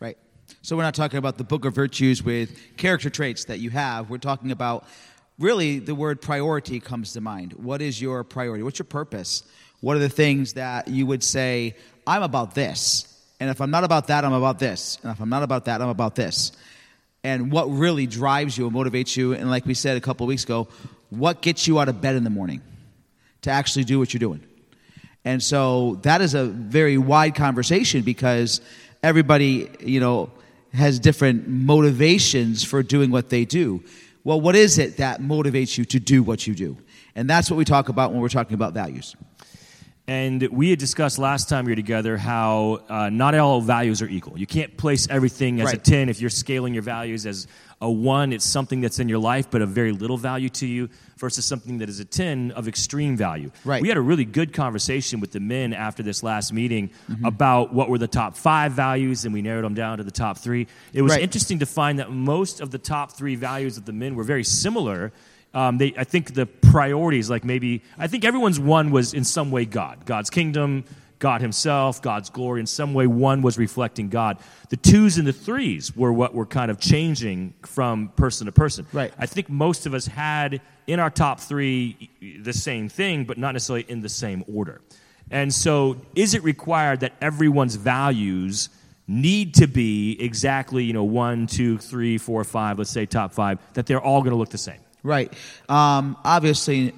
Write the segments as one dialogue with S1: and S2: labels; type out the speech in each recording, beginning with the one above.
S1: Right. So we're not talking about the book of virtues with character traits that you have. We're talking about really the word priority comes to mind. What is your priority? What's your purpose? What are the things that you would say, I'm about this? And if I'm not about that, I'm about this. And if I'm not about that, I'm about this. And what really drives you and motivates you, and like we said a couple weeks ago, what gets you out of bed in the morning to actually do what you're doing? And so that is a very wide conversation because everybody, you know, has different motivations for doing what they do. Well, what is it that motivates you to do what you do? And that's what we talk about when we're talking about values.
S2: And we had discussed last time we were together how uh, not all values are equal. You can't place everything as a 10 if you're scaling your values as a 1, it's something that's in your life but of very little value to you, versus something that is a 10 of extreme value.
S1: Right.
S2: We had a really good conversation with the men after this last meeting
S1: Mm-hmm.
S2: about what were the top five values, and we narrowed them down to the top three. It was
S1: Right.
S2: interesting to find that most of the top three values of the men were very similar. Um, they, I think the priorities, like maybe, I think everyone's one was in some way God, God's kingdom, God Himself, God's glory. In some way, one was reflecting God. The twos and the threes were what were kind of changing from person to person.
S1: Right.
S2: I think most of us had in our top three the same thing, but not necessarily in the same order. And so, is it required that everyone's values need to be exactly, you know, one, two, three, four, five, let's say top five, that they're all going to look the same?
S1: Right. Um, obviously,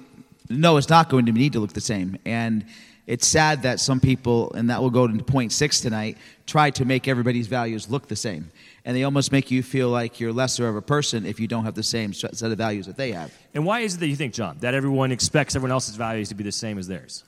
S1: no, it's not going to need to look the same. And it's sad that some people, and that will go to point six tonight, try to make everybody's values look the same. And they almost make you feel like you're lesser of a person if you don't have the same set of values that they have.
S2: And why is it that you think, John, that everyone expects everyone else's values to be the same as theirs?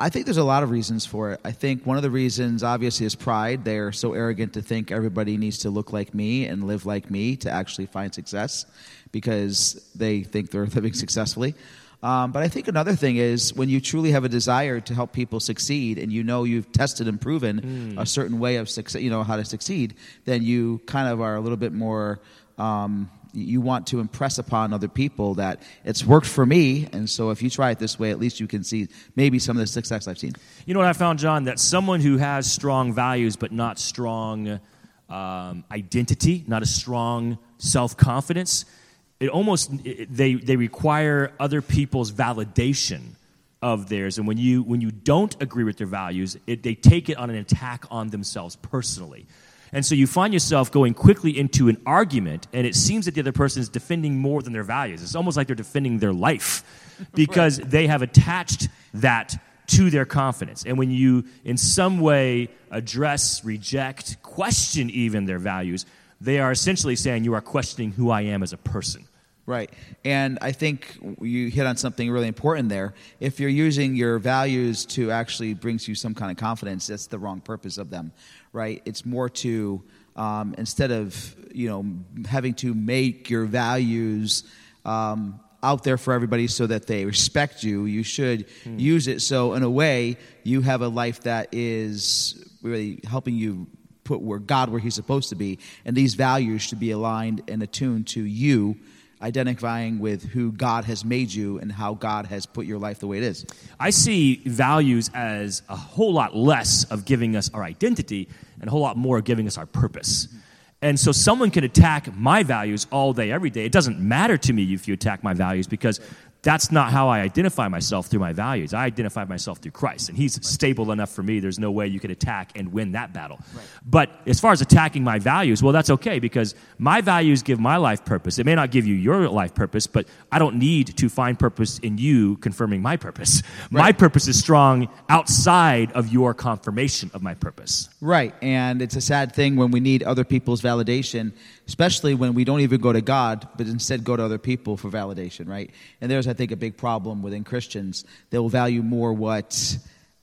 S1: I think there's a lot of reasons for it. I think one of the reasons, obviously, is pride. They're so arrogant to think everybody needs to look like me and live like me to actually find success because they think they're living successfully. Um, but I think another thing is when you truly have a desire to help people succeed and you know you've tested and proven a certain way of success, you know, how to succeed, then you kind of are a little bit more. Um, you want to impress upon other people that it's worked for me, and so if you try it this way, at least you can see maybe some of the success I've seen.
S2: You know what I found, John? That someone who has strong values but not strong um, identity, not a strong self confidence, it almost it, they they require other people's validation of theirs. And when you when you don't agree with their values, it, they take it on an attack on themselves personally. And so you find yourself going quickly into an argument, and it seems that the other person is defending more than their values. It's almost like they're defending their life because they have attached that to their confidence. And when you, in some way, address, reject, question even their values, they are essentially saying you are questioning who I am as a person.
S1: Right. And I think you hit on something really important there. If you're using your values to actually brings you some kind of confidence, that's the wrong purpose of them, right? It's more to um, instead of you know having to make your values um, out there for everybody so that they respect you, you should use it so in a way you have a life that is really helping you put where God where He's supposed to be, and these values should be aligned and attuned to you identifying with who God has made you and how God has put your life the way it is.
S2: I see values as a whole lot less of giving us our identity and a whole lot more of giving us our purpose. And so someone can attack my values all day, every day. It doesn't matter to me if you attack my values because that's not how I identify myself through my values. I identify myself through Christ, and He's stable enough for me. There's no way you could attack and win that battle. But as far as attacking my values, well, that's okay because my values give my life purpose. It may not give you your life purpose, but I don't need to find purpose in you confirming my purpose. My purpose is strong outside of your confirmation of my purpose.
S1: Right. And it's a sad thing when we need other people's validation, especially when we don't even go to God, but instead go to other people for validation, right? And there's, I think, a big problem within Christians. They will value more what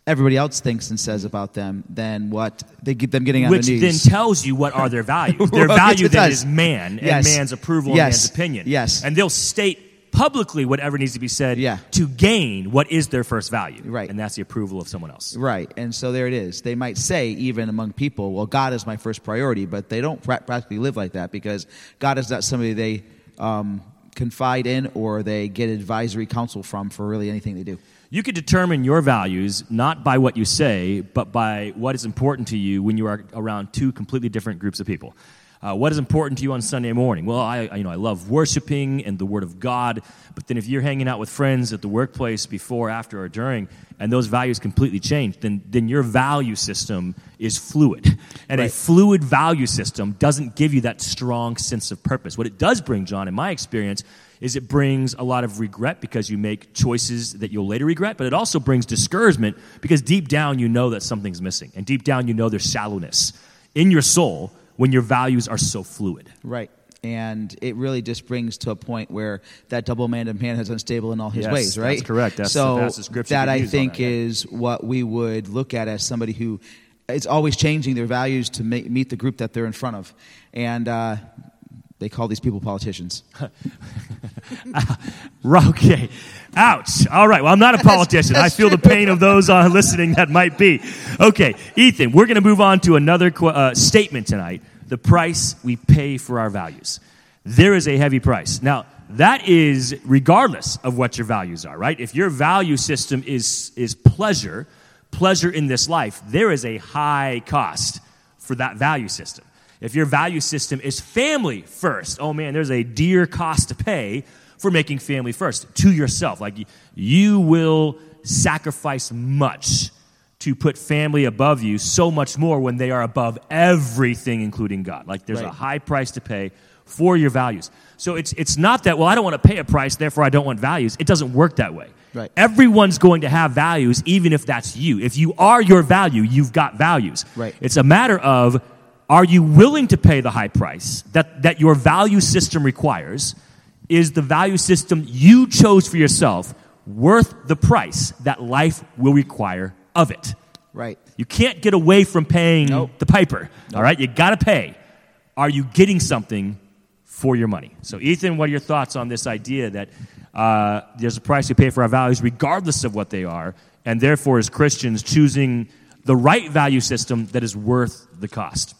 S1: everybody else thinks and says about them than what they get them getting on
S2: Which
S1: their
S2: then tells you what are their values. Their
S1: Well,
S2: value
S1: yes,
S2: then
S1: does.
S2: is man
S1: Yes.
S2: and man's approval
S1: Yes.
S2: and man's opinion.
S1: Yes.
S2: And they'll state publicly whatever needs to be said
S1: Yeah.
S2: to gain what is their first value.
S1: Right.
S2: And that's the approval of someone else.
S1: Right, and so there it is. They might say, even among people, well, God is my first priority, but they don't pra- practically live like that because God is not somebody they um, confide in or they get advisory counsel from for really anything they do.
S2: You can determine your values not by what you say, but by what is important to you when you are around two completely different groups of people. Uh, what is important to you on Sunday morning? Well, I, I, you know, I love worshiping and the Word of God. But then if you're hanging out with friends at the workplace before, after, or during, and those values completely change, then, then your value system is fluid. And
S1: Right.
S2: a fluid value system doesn't give you that strong sense of purpose. What it does bring, John, in my experience, is it brings a lot of regret because you make choices that you'll later regret, but it also brings discouragement because deep down you know that something's missing. And deep down you know there's shallowness in your soul when your values are so fluid.
S1: Right. And it really just brings to a point where that double-minded man is unstable in all his
S2: Yes,
S1: ways, right?
S2: that's correct. That's-
S1: so that I think
S2: that,
S1: is what we would look at as somebody who is always changing their values to meet the group that they're in front of, and uh, they call these people politicians.
S2: Okay. Ouch. All right. Well, I'm not a politician. I
S1: that's
S2: feel the pain of those uh, listening that might be. Okay. Ethan, we're going to move on to another qu- uh, statement tonight the price we pay for our values. There is a heavy price. Now, that is regardless of what your values are, right? If your value system is, is pleasure, pleasure in this life, there is a high cost for that value system. If your value system is family first, oh man, there's a dear cost to pay for making family first to yourself. Like you, will sacrifice much to put family above you, so much more when they are above everything, including God. Like there's a high price to pay for your values. So it's, it's not that, well, I don't want to pay a price, therefore I don't want values. It doesn't work that way.
S1: Right.
S2: Everyone's going to have values, even if that's you. If you are your value, you've got values.
S1: Right.
S2: It's a matter of are you willing to pay the high price that, that your value system requires? Is the value system you chose for yourself worth the price that life will require of it?
S1: Right.
S2: You can't get away from paying
S1: Nope.
S2: the piper. All right, you got to pay. Are you getting something for your money? So, Ethan, what are your thoughts on this idea that uh, there's a price we pay for our values, regardless of what they are, and therefore, as Christians, choosing the right value system that is worth the cost?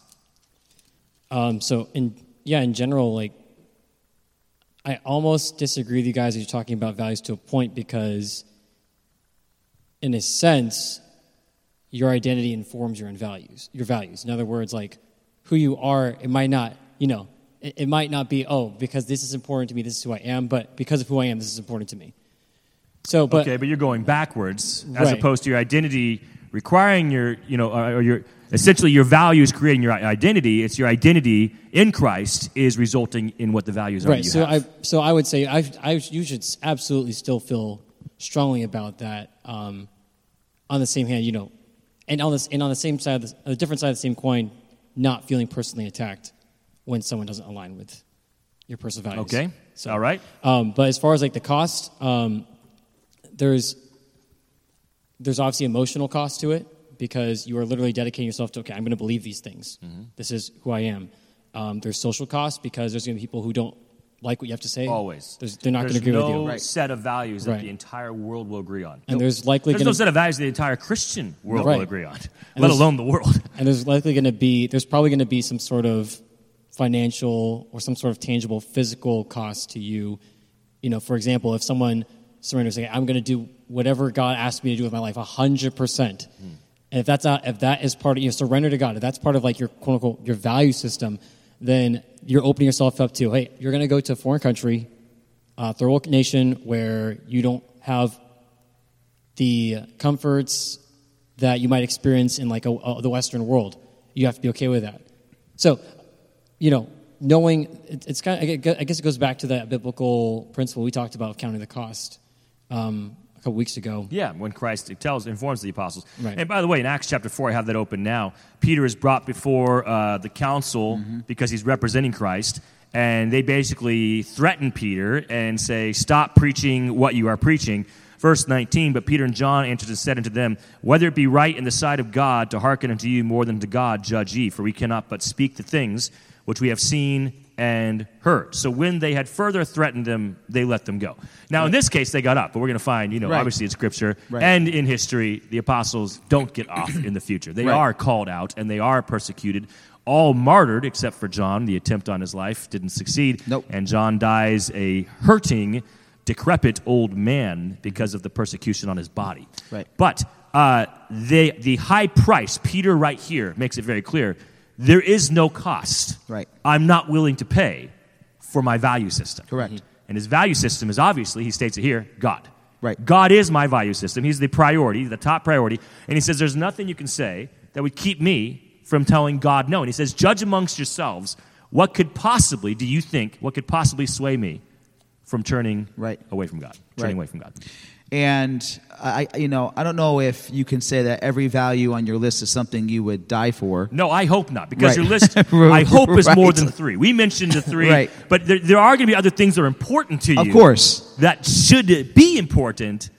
S3: Um, so, in yeah, in general, like I almost disagree with you guys as you're talking about values to a point because, in a sense, your identity informs your own values. Your values. In other words, like who you are, it might not, you know, it, it might not be oh because this is important to me, this is who I am, but because of who I am, this is important to me. So, but
S2: okay, but you're going backwards as
S3: Right.
S2: opposed to your identity requiring your, you know, or your essentially your values creating your identity. It's your identity in Christ is resulting in what the values are.
S3: right so
S2: have.
S3: i so i would say I, I you should absolutely still feel strongly about that um, on the same hand you know and on this and on the same side of the, on the different side of the same coin not feeling personally attacked when someone doesn't align with your personal values
S2: Okay.
S3: so
S2: All right.
S3: um, but as far as like the cost um, there's there's obviously emotional cost to it because you are literally dedicating yourself to okay i'm going to believe these things
S2: Mm-hmm.
S3: this is who i am um, there's social cost because there's going to be people who don't like what you have to say
S2: Always.
S3: There's, they're not going to agree
S2: no
S3: with you
S1: Right.
S2: set of values that the entire world will agree on.
S3: and there's likely
S2: There's
S3: going
S2: no
S3: to
S2: set of values the entire Christian world
S3: Right.
S2: will agree on, let alone the world.
S3: and there's likely going to be there's probably going to be some sort of financial or some sort of tangible physical cost to you you know for example if someone surrenders saying i'm going to do whatever god asked me to do with my life 100% and if that's not if that is part of you know, surrender to god if that's part of like your quote unquote your value system then you're opening yourself up to hey you're going to go to a foreign country uh, third world nation where you don't have the comforts that you might experience in like a, a- the Western world. You have to be okay with that. So, you know, knowing it, it's kind of, I guess it goes back to that biblical principle we talked about of counting the cost um, a couple weeks ago.
S2: Yeah, when Christ tells, informs the apostles.
S3: Right.
S2: And by the way, in Acts chapter 4, I have that open now. Peter is brought before uh, the council
S3: Mm-hmm.
S2: because he's representing Christ. And they basically threaten Peter and say, Stop preaching what you are preaching. Verse 19, but Peter and John answered and said unto them, Whether it be right in the sight of God to hearken unto you more than to God, judge ye, for we cannot but speak the things which we have seen and heard. So when they had further threatened them, they let them go. Now, in this case, they got up, but we're going to find, you know,
S1: Right.
S2: obviously in Scripture
S1: Right.
S2: and in history, the apostles don't get off in the future. They are called out and they are persecuted, all martyred except for John. The attempt on his life didn't succeed.
S1: Nope.
S2: And John dies a hurting decrepit old man because of the persecution on his body.
S1: Right.
S2: But uh, they, the high price, Peter right here makes it very clear there is no cost.
S1: Right.
S2: I'm not willing to pay for my value system.
S1: Correct. Mm-hmm.
S2: And his value system is obviously, he states it here, God.
S1: Right.
S2: God is my value system. He's the priority, the top priority. And he says, There's nothing you can say that would keep me from telling God no. And he says, Judge amongst yourselves. What could possibly, do you think, what could possibly sway me from turning
S1: Right.
S2: away from God? Turning
S1: Right.
S2: away from God.
S1: And I, you know, I don't know if you can say that every value on your list is something you would die for.
S2: No, I hope not, because
S1: Right.
S2: your list, I hope, is more than three. We mentioned the three,
S1: Right.
S2: but there, there are going to be other things that are important to you.
S1: Of course,
S2: That should be important,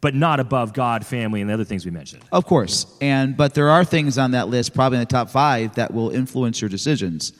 S2: but not above God, family, and the other things we mentioned.
S1: of course. And but there are things on that list, probably in the top five, that will influence your decisions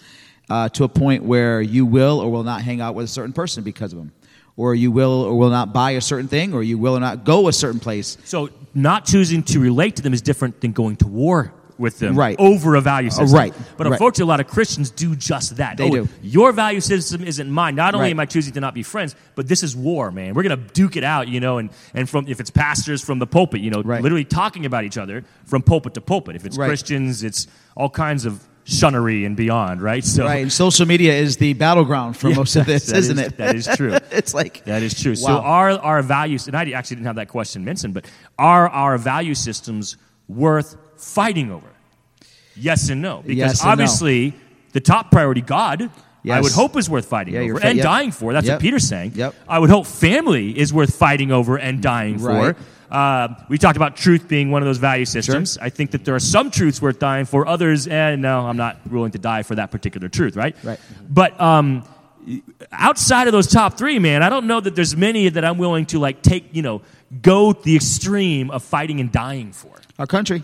S1: uh, to a point where you will or will not hang out with a certain person because of them, or you will or will not buy a certain thing, or you will or not go a certain place.
S2: So, not choosing to relate to them is different than going to war with them
S1: Right.
S2: over a value system.
S1: right.
S2: But
S1: Right.
S2: unfortunately, a lot of Christians do just that.
S1: They
S2: Oh,
S1: do.
S2: Your value system isn't mine. Not only
S1: Right.
S2: am I choosing to not be friends, but this is war, man. We're going to duke it out, you know, and, and from if it's pastors from the pulpit, you know,
S1: Right.
S2: literally talking about each other from pulpit to pulpit. If it's
S1: Right.
S2: Christians, it's all kinds of shunnery and beyond, right? So
S1: Right, and social media is the battleground for
S2: Yeah,
S1: most of this, isn't
S2: is-
S1: it?
S2: that is true.
S1: it's like
S2: That is true. So
S1: Wow.
S2: are our values, and I actually didn't have that question mentioned, but are our value systems worth fighting over? Yes and no. Because
S1: Yes and no.
S2: obviously, the top priority, God, I would hope is worth fighting
S1: Yeah,
S2: over
S1: fa-
S2: and
S1: yep.
S2: dying for. That's
S1: Yep.
S2: what Peter's saying.
S1: Yep.
S2: I would hope family is worth fighting over and dying
S1: Right.
S2: for. Uh, we talked about truth being one of those value systems. I think that there are some truths worth dying for. Others, and no, I'm not willing to die for that particular truth, right?
S1: Right.
S2: But um, outside of those top three, man, I don't know that there's many that I'm willing to like take, you know, go the extreme of fighting and dying for.
S1: our country.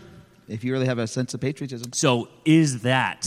S1: If you really have a sense of patriotism,
S2: So, is that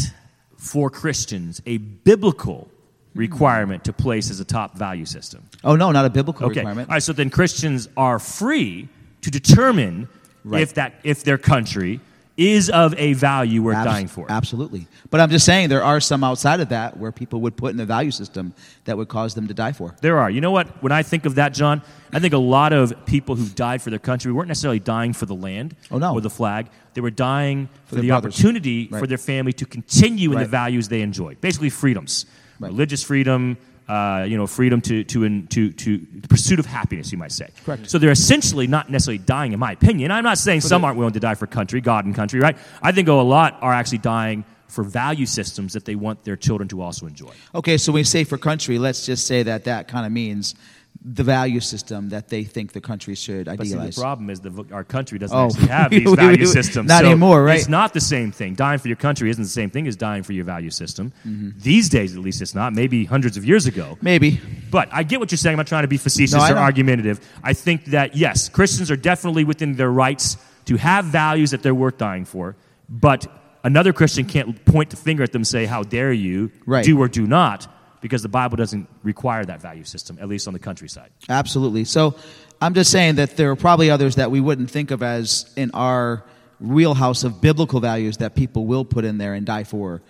S2: for Christians a biblical requirement to place as a top value system?
S1: oh no, not a biblical
S2: Okay.
S1: requirement.
S2: All right. So then Christians are free to determine
S1: Right.
S2: if that if their country is of a value worth
S1: Abs-
S2: dying for.
S1: Absolutely. But I'm just saying there are some outside of that where people would put in a value system that would cause them to die for.
S2: There are. You know what? When I think of that, John, I think a lot of people who died for their country weren't necessarily dying for the land
S1: Oh, no.
S2: or the flag. They were dying for,
S1: their
S2: the
S1: brothers.
S2: opportunity for their family to continue in the values they enjoyed. Basically, freedoms,
S1: Right.
S2: religious freedom. Uh, you know, freedom to to, in, to to the pursuit of happiness, you might say.
S1: Correct.
S2: So they're essentially not necessarily dying, in my opinion. I'm not saying some
S1: the-
S2: aren't willing to die for country, God and country, right? I think a lot are actually dying for value systems that they want their children to also enjoy.
S1: Okay, so when we say for country, let's just say that that kind of means the value system that they think the country should
S2: But see, the problem is that our country doesn't
S1: Oh.
S2: actually have these value
S1: we-
S2: systems.
S1: not
S2: So
S1: anymore, right?
S2: It's not the same thing. Dying for your country isn't the same thing as dying for your value system.
S1: Mm-hmm.
S2: These days, at least, it's not. Maybe hundreds of years ago.
S1: Maybe.
S2: But I get what you're saying. I'm not trying to be facetious
S1: No,
S2: or argumentative. I think that, yes, Christians are definitely within their rights to have values that they're worth dying for. But another Christian can't point the finger at them and say, How dare you
S1: Right.
S2: do or do not, because the Bible doesn't require that value system, at least on the countryside.
S1: Absolutely. So I'm just saying that there are probably others that we wouldn't think of as in our wheelhouse of biblical values that people will put in there and die for.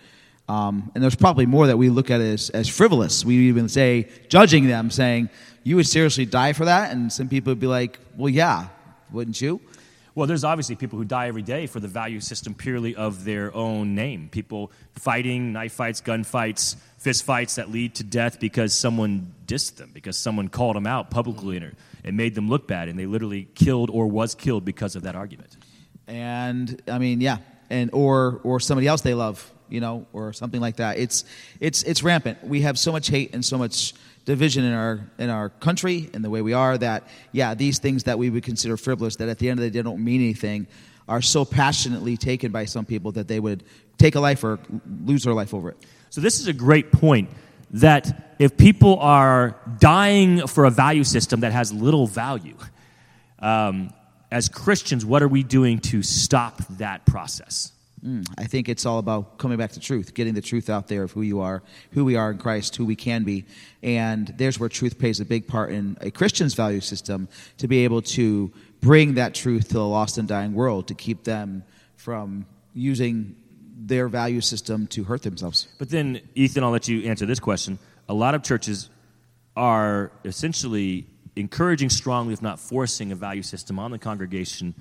S1: Um, and there's probably more that we look at as, as frivolous. We even say, judging them, saying, you would seriously die for that? And some people would be like, well, yeah, wouldn't you?
S2: Well, there's obviously people who die every day for the value system purely of their own name. People fighting, knife fights, gun fights, fist fights that lead to death because someone dissed them, because someone called them out publicly and made them look bad, and they literally killed or was killed because of that argument.
S1: and I mean, yeah, and or or somebody else they love, you know, or something like that. It's it's it's rampant. We have so much hate and so much division in our in our country and the way we are that yeah, these things that we would consider frivolous that at the end of the day don't mean anything are so passionately taken by some people that they would take a life or lose their life over it.
S2: So, this is a great point that if people are dying for a value system that has little value, um, as Christians, what are we doing to stop that process?
S1: Mm, I think it's all about coming back to truth, getting the truth out there of who you are, who we are in Christ, who we can be. And there's where truth plays a big part in a Christian's value system to be able to bring that truth to the lost and dying world, to keep them from using their value system to hurt themselves.
S2: But then, Ethan, I'll let you answer this question. A lot of churches are essentially encouraging strongly, if not forcing, a value system on the congregation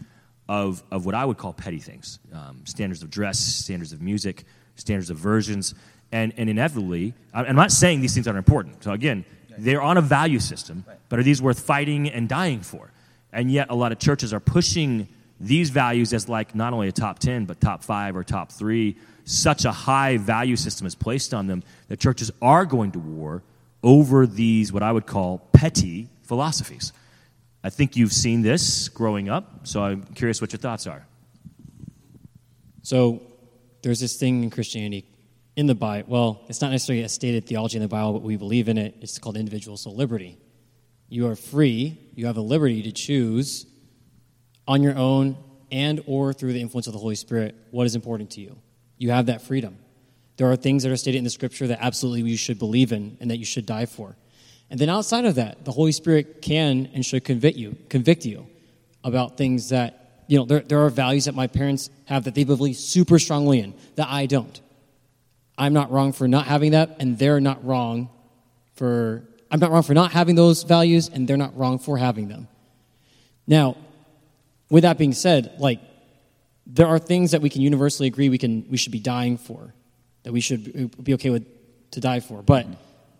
S2: of, of what I would call petty things um, standards of dress, standards of music, standards of versions. And, and inevitably, I'm not saying these things aren't important. So, again, they're on a value system, but are these worth fighting and dying for? And yet, a lot of churches are pushing these values as like not only a top 10, but top five or top three. Such a high value system is placed on them that churches are going to war over these, what I would call petty philosophies. I think you've seen this growing up, so I'm curious what your thoughts are.
S3: So, there's this thing in Christianity in the Bible. Well, it's not necessarily a stated theology in the Bible, but we believe in it. It's called individual soul liberty. You are free. You have a liberty to choose on your own and or through the influence of the Holy Spirit what is important to you. You have that freedom. There are things that are stated in the scripture that absolutely you should believe in and that you should die for. And then outside of that, the Holy Spirit can and should convict you, convict you about things that, you know, there, there are values that my parents have that they believe super strongly in that I don't. I'm not wrong for not having that, and they're not wrong for, I'm not wrong for not having those values, and they're not wrong for having them. Now, with that being said, like, there are things that we can universally agree we, can, we should be dying for, that we should be okay with to die for. But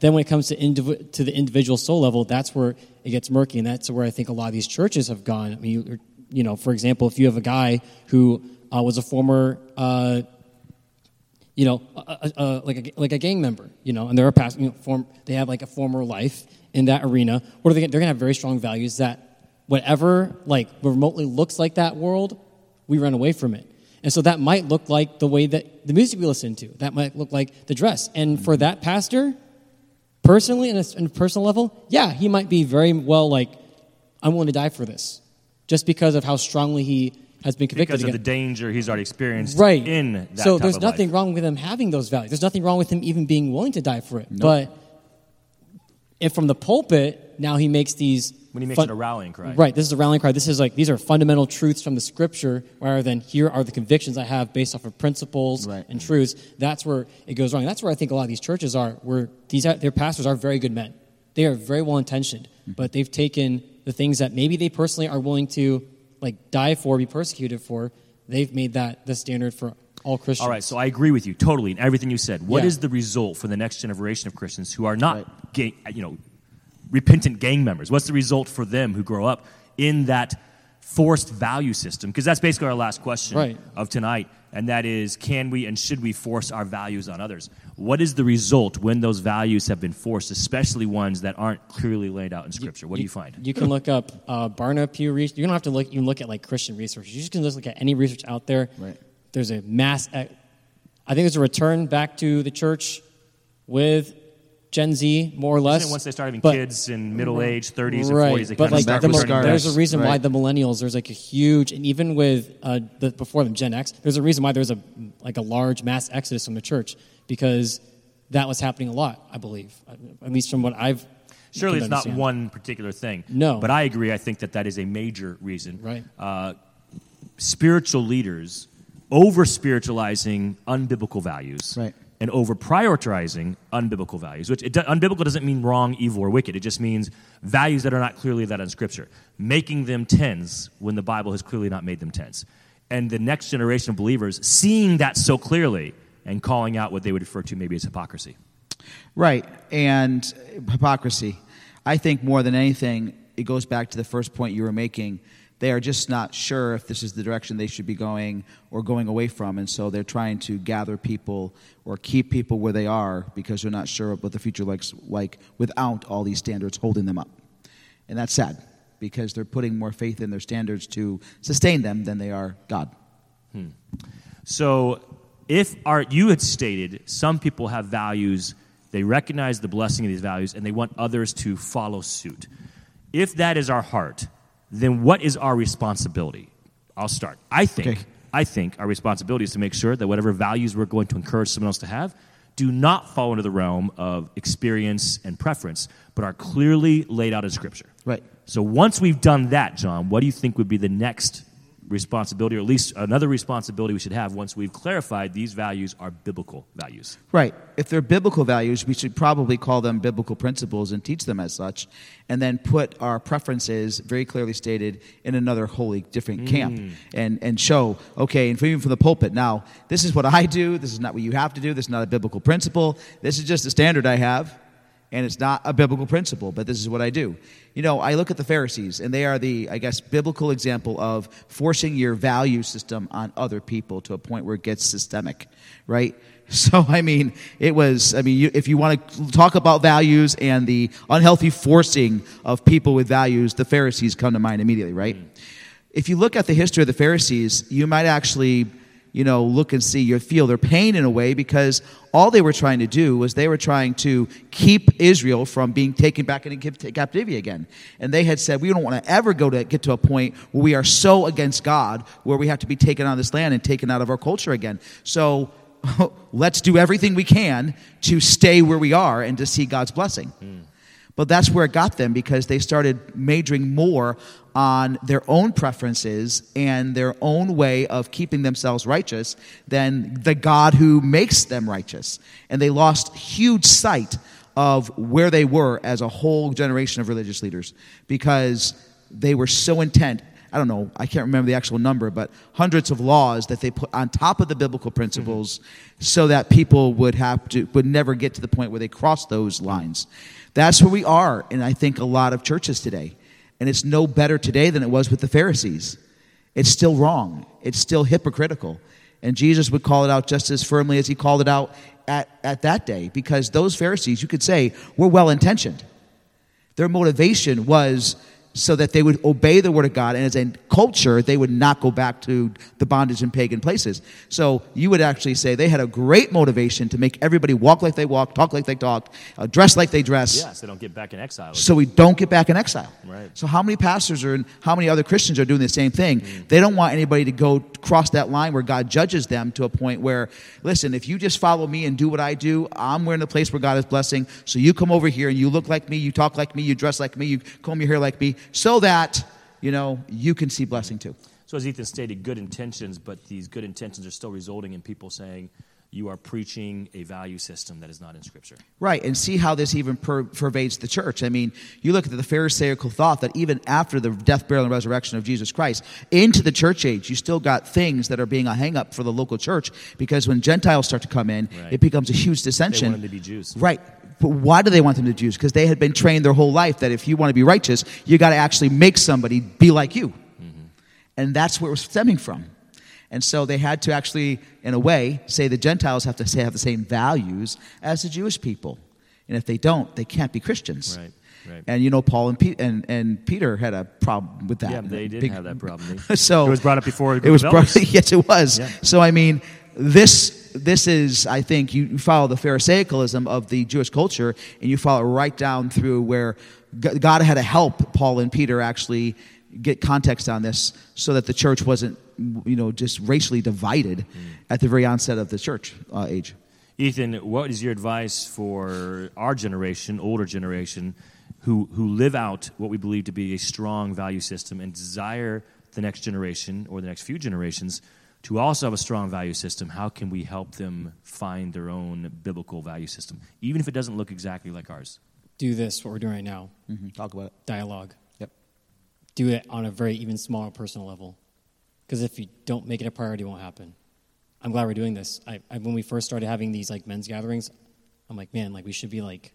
S3: then when it comes to, indiv- to the individual soul level, that's where it gets murky, and that's where I think a lot of these churches have gone. I mean, you, you know, for example, if you have a guy who uh, was a former uh, you know, a, a, like, a, like a gang member, you know, and they're a past, you know, form, they have like a former life in that arena. What are they? They're gonna have very strong values that whatever like remotely looks like that world, we run away from it. And so that might look like the way that the music we listen to. That might look like the dress. And for that pastor, personally, in a, in a personal level, yeah, he might be very well like, I'm willing to die for this, just because of how strongly he has been convicted
S2: because of
S3: again.
S2: the danger he's already experienced
S3: right
S2: in that
S3: so
S2: type
S3: there's
S2: of
S3: nothing
S2: life.
S3: wrong with him having those values there's nothing wrong with him even being willing to die for it but if from the pulpit now he makes these
S2: when he makes
S3: fun-
S2: it a rallying cry
S3: right this is a rallying cry this is like these are fundamental truths from the scripture rather than here are the convictions i have based off of principles
S1: Right.
S3: and truths that's where it goes wrong that's where i think a lot of these churches are where these are, their pastors are very good men they are very well intentioned
S2: Mm-hmm.
S3: but they've taken the things that maybe they personally are willing to like die for be persecuted for they've made that the standard for all christians
S2: All right, so I agree with you totally in everything you said. What is
S3: Yeah.
S2: the result for the next generation of Christians who are not, gang, you know, repentant gang members? What's the result for them who grow up in that forced value system? Because that's basically our last question
S3: Right.
S2: of tonight, and that is, can we and should we force our values on others? What is the result when those values have been forced, especially ones that aren't clearly laid out in Scripture? What do you find?
S3: You can look up uh, Barna Pew research. You don't have to look. You can look at like Christian research. You just can just look at any research out there.
S1: Right.
S3: There's a mass. I think there's a return back to the church with Gen Z, more or less.
S2: Isn't it once they start having
S3: But-
S2: kids in middle age, 30s, and
S3: right.
S2: 40s, they
S3: but
S2: kind
S3: like
S2: of start
S3: the,
S1: with
S3: mil- there's a reason why the millennials there's like a huge and even with uh, the before them Gen X there's a reason why there's a like a large mass exodus from the church because that was happening a lot I believe at least from what I've
S2: Surely it's
S3: to
S2: not one particular thing.
S3: No.
S2: But I agree. I think that that is a major reason.
S3: Right.
S2: Uh, spiritual leaders over spiritualizing unbiblical values.
S1: Right.
S2: And over prioritizing unbiblical values, which unbiblical doesn't mean wrong, evil, or wicked. It just means values that are not clearly that in Scripture, making them tens when the Bible has clearly not made them tens. And the next generation of believers seeing that so clearly and calling out what they would refer to maybe as hypocrisy.
S1: Right. And hypocrisy. I think more than anything, it goes back to the first point you were making. They are just not sure if this is the direction they should be going or going away from. And so they're trying to gather people or keep people where they are because they're not sure what the future looks like without all these standards holding them up. And that's sad because they're putting more faith in their standards to sustain them than they are God. Hmm.
S2: So, if our, you had stated some people have values, they recognize the blessing of these values, and they want others to follow suit. If that is our heart, then what is our responsibility? I'll start. I think,
S1: Okay.
S2: I think our responsibility is to make sure that whatever values we're going to encourage someone else to have do not fall into the realm of experience and preference, but are clearly laid out in Scripture.
S1: Right.
S2: So once we've done that, John, what do you think would be the next responsibility, or at least another responsibility we should have once we've clarified these values are biblical values.
S1: Right. If they're biblical values, we should probably call them biblical principles and teach them as such, and then put our preferences very clearly stated in another wholly different mm. camp and, and show, okay, and even from the pulpit, now, this is what I do, this is not what you have to do, this is not a biblical principle, this is just a standard I have, and it's not a biblical principle, but this is what I do. You know, I look at the Pharisees, and they are the, I guess, biblical example of forcing your value system on other people to a point where it gets systemic, right? So, I mean, it was, I mean, you, if you want to talk about values and the unhealthy forcing of people with values, the Pharisees come to mind immediately, right? Mm. If you look at the history of the Pharisees, you might actually you know, look and see, you feel their pain in a way because all they were trying to do was they were trying to keep Israel from being taken back into captivity again. And they had said, we don't want to ever go to get to a point where we are so against God where we have to be taken out of this land and taken out of our culture again. So let's do everything we can to stay where we are and to see God's blessing. Hmm. But that's where it got them because they started majoring more on their own preferences and their own way of keeping themselves righteous than the God who makes them righteous. And they lost huge sight of where they were as a whole generation of religious leaders because they were so intent. I don't know, I can't remember the actual number, but hundreds of laws that they put on top of the biblical principles mm-hmm. so that people would have to would never get to the point where they cross those lines. That's where we are and I think a lot of churches today. And it's no better today than it was with the Pharisees. It's still wrong. It's still hypocritical. And Jesus would call it out just as firmly as he called it out at, at that day because those Pharisees, you could say, were well intentioned. Their motivation was so that they would obey the word of God, and as a culture, they would not go back to the bondage in pagan places. So you would actually say they had a great motivation to make everybody walk like they walk, talk like they talk, uh, dress like they dress.
S2: Yes, they don't get back in exile.
S1: So we don't get back in exile.
S2: Right.
S1: So how many pastors are and how many other Christians are doing the same thing? They don't want anybody to go cross that line where God judges them to a point where, listen, if you just follow me and do what I do, I'm in the place where God is blessing. So you come over here and you look like me, you talk like me, you dress like me, you comb your hair like me, so that you know you can see blessing too.
S2: So, as Ethan stated, good intentions, but these good intentions are still resulting in people saying, you are preaching a value system that is not in Scripture.
S1: Right, and see how this even per- pervades the church. I mean, you look at the Pharisaical thought that even after the death, burial, and resurrection of Jesus Christ, into the church age, you still got things that are being a hang up for the local church because when Gentiles start to come in,
S2: Right.
S1: it becomes a huge
S2: They
S1: dissension.
S2: want them to be Jews.
S1: Right. But why do they want them to Jews? Because they had been trained their whole life that if you want to be righteous, you got to actually make somebody be like you. Mm-hmm. And that's where it was stemming from. And so they had to actually, in a way, say the Gentiles have to say, have the same values as the Jewish people. And if they don't, they can't be Christians.
S2: Right, right.
S1: And you know, Paul and, Pe- and, and Peter had a problem with that.
S2: Yeah, they did
S1: Big-
S2: have that problem.
S1: So
S2: it was brought up before.
S1: it was brought,
S2: elders.
S1: yes, it was.
S2: Yeah.
S1: So I mean, this this is I think you follow the Pharisaicalism of the Jewish culture, and you follow right down through where God had to help Paul and Peter actually get context on this, so that the church wasn't you know just racially divided
S2: Mm.
S1: at the very onset of the church uh, age.
S2: Ethan, what is your advice for our generation, older generation, who, who live out what we believe to be a strong value system and desire the next generation or the next few generations to also have a strong value system? How can we help them find their own biblical value system, even if it doesn't look exactly like ours?
S3: Do this, what we're doing right now
S1: Mm-hmm. Talk about it.
S3: dialogue.
S1: Yep.
S3: Do it on a very even smaller personal level. Because if you don't make it a priority, it won't happen. I'm glad we're doing this. I, I, when we first started having these like men's gatherings, I'm like, man, like we should be like,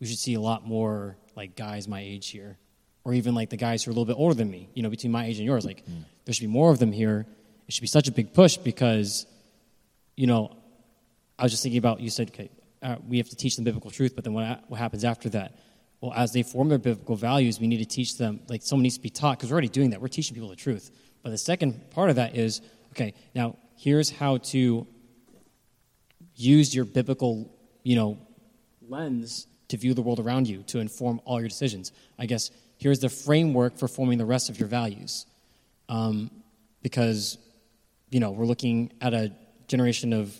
S3: we should see a lot more like guys my age here, or even like the guys who are a little bit older than me. You know, between my age and yours, like there should be more of them here. It should be such a big push because, you know, I was just thinking about you said, okay, uh, we have to teach them biblical truth, but then what, what happens after that? Well, as they form their biblical values, we need to teach them, like someone needs to be taught, because we're already doing that. We're teaching people the truth. But the second part of that is, okay, now here's how to use your biblical, you know, lens to view the world around you to inform all your decisions. I guess here's the framework for forming the rest of your values. Um, because, you know, we're looking at a generation of,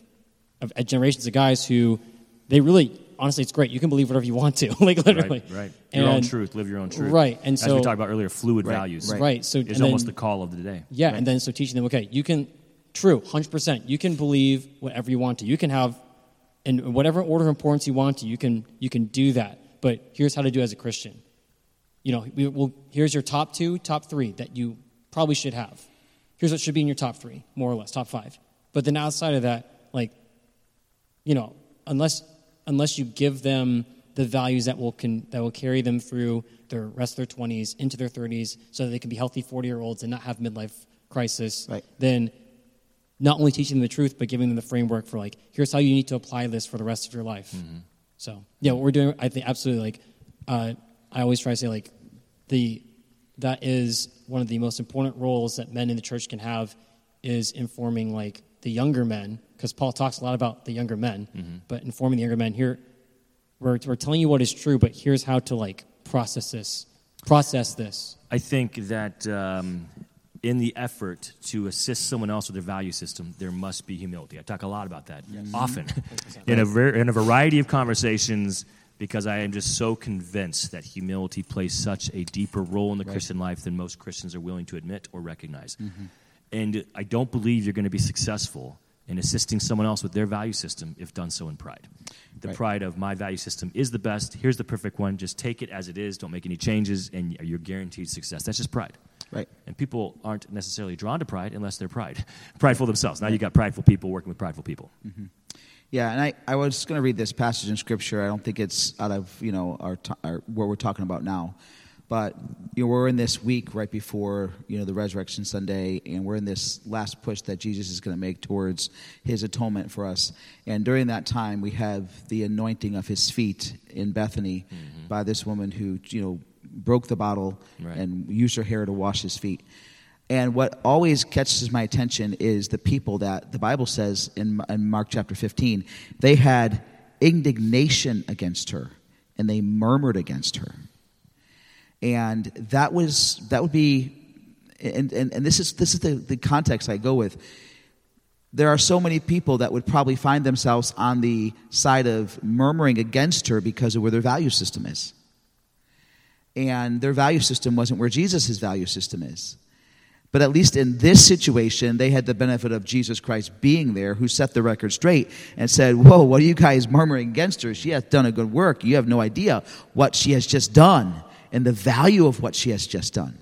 S3: of at generations of guys who they really honestly, it's great. You can believe whatever you want to, like literally.
S2: Right, right. Your own
S3: And-
S2: truth, live your own truth.
S3: Right, and
S2: as
S3: so-
S2: we talked about earlier, fluid
S1: Right,
S2: values.
S1: right.
S3: Right. So it's
S2: almost
S3: then-
S2: the call of the day.
S3: Yeah, and then so teaching them, okay, you can, true, 100%. You can believe whatever you want to. You can have, in whatever order of importance you want to, you can, you can do that. But here's how to do it as a Christian. You know, we, well, here's your top two, top three that you probably should have. Here's what should be in your top three, more or less, top five. But then outside of that, like, you know, unless unless you give them the values that will can, that will carry them through their rest of their twenties into their thirties, so that they can be healthy forty year olds and not have midlife crisis.
S1: Right.
S3: Then, not only teaching them the truth, but giving them the framework for like, here's how you need to apply this for the rest of your life. So yeah, what we're doing, I think absolutely like, uh, I always try to say like, the that is one of the most important roles that men in the church can have is informing like the younger men because paul talks a lot about the younger men but informing the younger men. Here we're, we're telling you what is true but here's how to like process this process this.
S2: I think that um, in the effort to assist someone else with their value system, there must be humility. I talk a lot about that often. In a, ver- in a variety of conversations because I am just so convinced that humility plays such a deeper role in the Christian life than most Christians are willing to admit or recognize. Mm-hmm. And I don't believe you're going to be successful in assisting someone else with their value system if done so in pride. The
S1: Right.
S2: pride of my value system is the best. Here's the perfect one. Just take it as it is. Don't make any changes, and you're guaranteed success. That's just pride.
S1: Right.
S2: And people aren't necessarily drawn to pride unless they're pride, prideful themselves. Now you've got prideful people working with prideful people. Mm-hmm.
S1: Yeah, and I, I was going to read this passage in Scripture. I don't think it's out of you know our, t- our what we're talking about now, but you know we're in this week right before you know the Resurrection Sunday, and we're in this last push that Jesus is going to make towards His atonement for us. And during that time, we have the anointing of His feet in Bethany mm-hmm. by this woman who you know broke the bottle
S2: Right.
S1: and used her hair to wash His feet. And what always catches my attention is the people that the Bible says in, in Mark chapter 15, they had indignation against her and they murmured against her. And that was, that would be, and, and, and this is, this is the, the context I go with. There are so many people that would probably find themselves on the side of murmuring against her because of where their value system is. And their value system wasn't where Jesus' value system is. But at least in this situation, they had the benefit of Jesus Christ being there, who set the record straight and said, Whoa, what are you guys murmuring against her? She hath done a good work. You have no idea what she has just done and the value of what she has just done.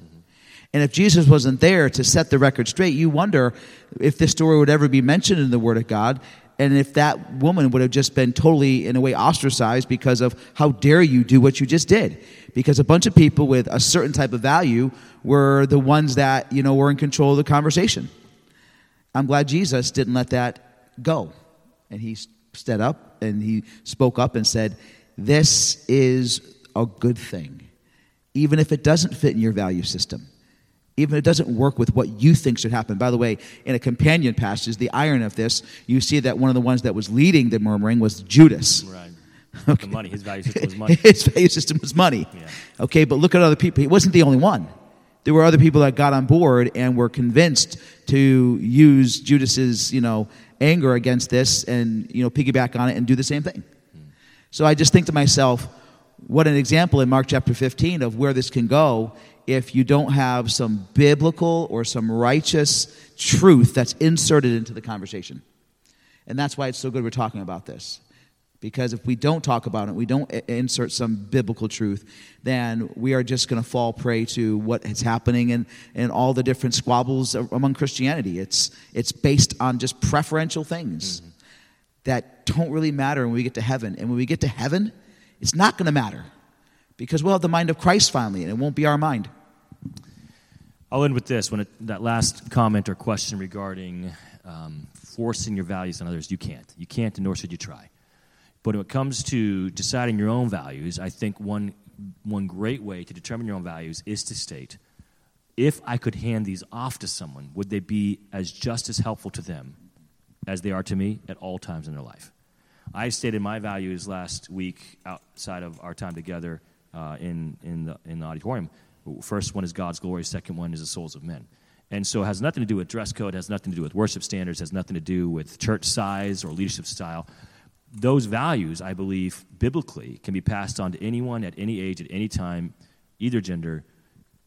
S1: And if Jesus wasn't there to set the record straight, you wonder if this story would ever be mentioned in the Word of God and if that woman would have just been totally, in a way, ostracized because of how dare you do what you just did. Because a bunch of people with a certain type of value were the ones that, you know, were in control of the conversation. I'm glad Jesus didn't let that go. And he stood up and he spoke up and said, This is a good thing, even if it doesn't fit in your value system. Even if it doesn't work with what you think should happen. By the way, in a companion passage, the irony of this, you see that one of the ones that was leading the murmuring was Judas.
S2: Right.
S1: Okay.
S2: The money. His value system was money.
S1: His value system was money.
S2: Yeah.
S1: Okay, but look at other people. He wasn't the only one. There were other people that got on board and were convinced to use Judas's, you know, anger against this and you know piggyback on it and do the same thing. So I just think to myself, what an example in Mark chapter 15 of where this can go if you don't have some biblical or some righteous truth that's inserted into the conversation. And that's why it's so good we're talking about this. Because if we don't talk about it, we don't insert some biblical truth, then we are just going to fall prey to what is happening and, and all the different squabbles among Christianity. It's, it's based on just preferential things mm-hmm. that don't really matter when we get to heaven. And when we get to heaven, it's not going to matter because we'll have the mind of Christ finally, and it won't be our mind.
S2: I'll end with this. When it, that last comment or question regarding um, forcing your values on others, you can't. You can't, and nor should you try. But when it comes to deciding your own values, I think one, one great way to determine your own values is to state if I could hand these off to someone, would they be as just as helpful to them as they are to me at all times in their life? I stated my values last week outside of our time together uh, in, in, the, in the auditorium. First one is God's glory, second one is the souls of men. And so it has nothing to do with dress code, has nothing to do with worship standards, has nothing to do with church size or leadership style. those values, I believe, biblically, can be passed on to anyone at any age, at any time, either gender,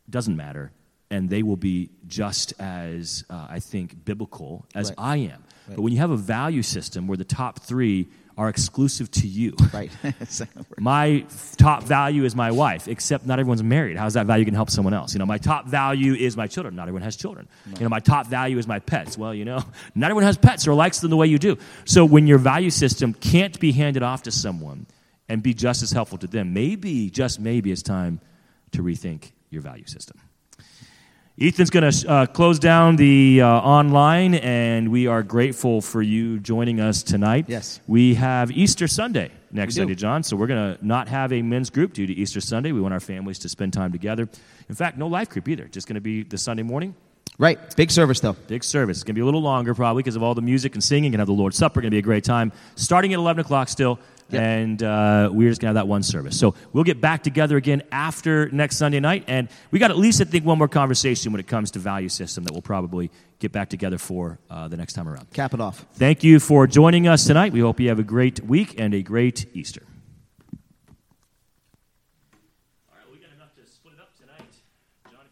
S2: doesn't matter, and they will be just as, uh, I think, biblical as
S1: Right.
S2: I am.
S1: Right.
S2: But when you have a value system where the top three are exclusive to you,
S1: Right.
S2: my top value is my wife, except not everyone's married. How's that value going to help someone else? You know, my top value is my children. Not everyone has children. You know, my top value is my pets. Well, you know, not everyone has pets or likes them the way you do. So when your value system can't be handed off to someone and be just as helpful to them, maybe, just maybe, it's time to rethink your value system. Ethan's going to uh, close down the uh, online, and we are grateful for you joining us tonight.
S1: Yes.
S2: We have Easter Sunday next Sunday, John, so we're going to not have a men's group due to Easter Sunday. We want our families to spend time together. In fact, no life group either. Just going to be the Sunday morning.
S1: right. Big service, though.
S2: Big service. It's going to be a little longer probably because of all the music and singing. Going to have the Lord's Supper. Going to be a great time. Starting at 11 o'clock still.
S1: Yep.
S2: And uh, we're just going to have that one service. So we'll get back together again after next Sunday night. And we got at least, I think, one more conversation when it comes to value system that we'll probably get back together for uh, the next time around.
S1: Cap it off.
S2: Thank you for joining us tonight. We hope you have a great week and a great Easter.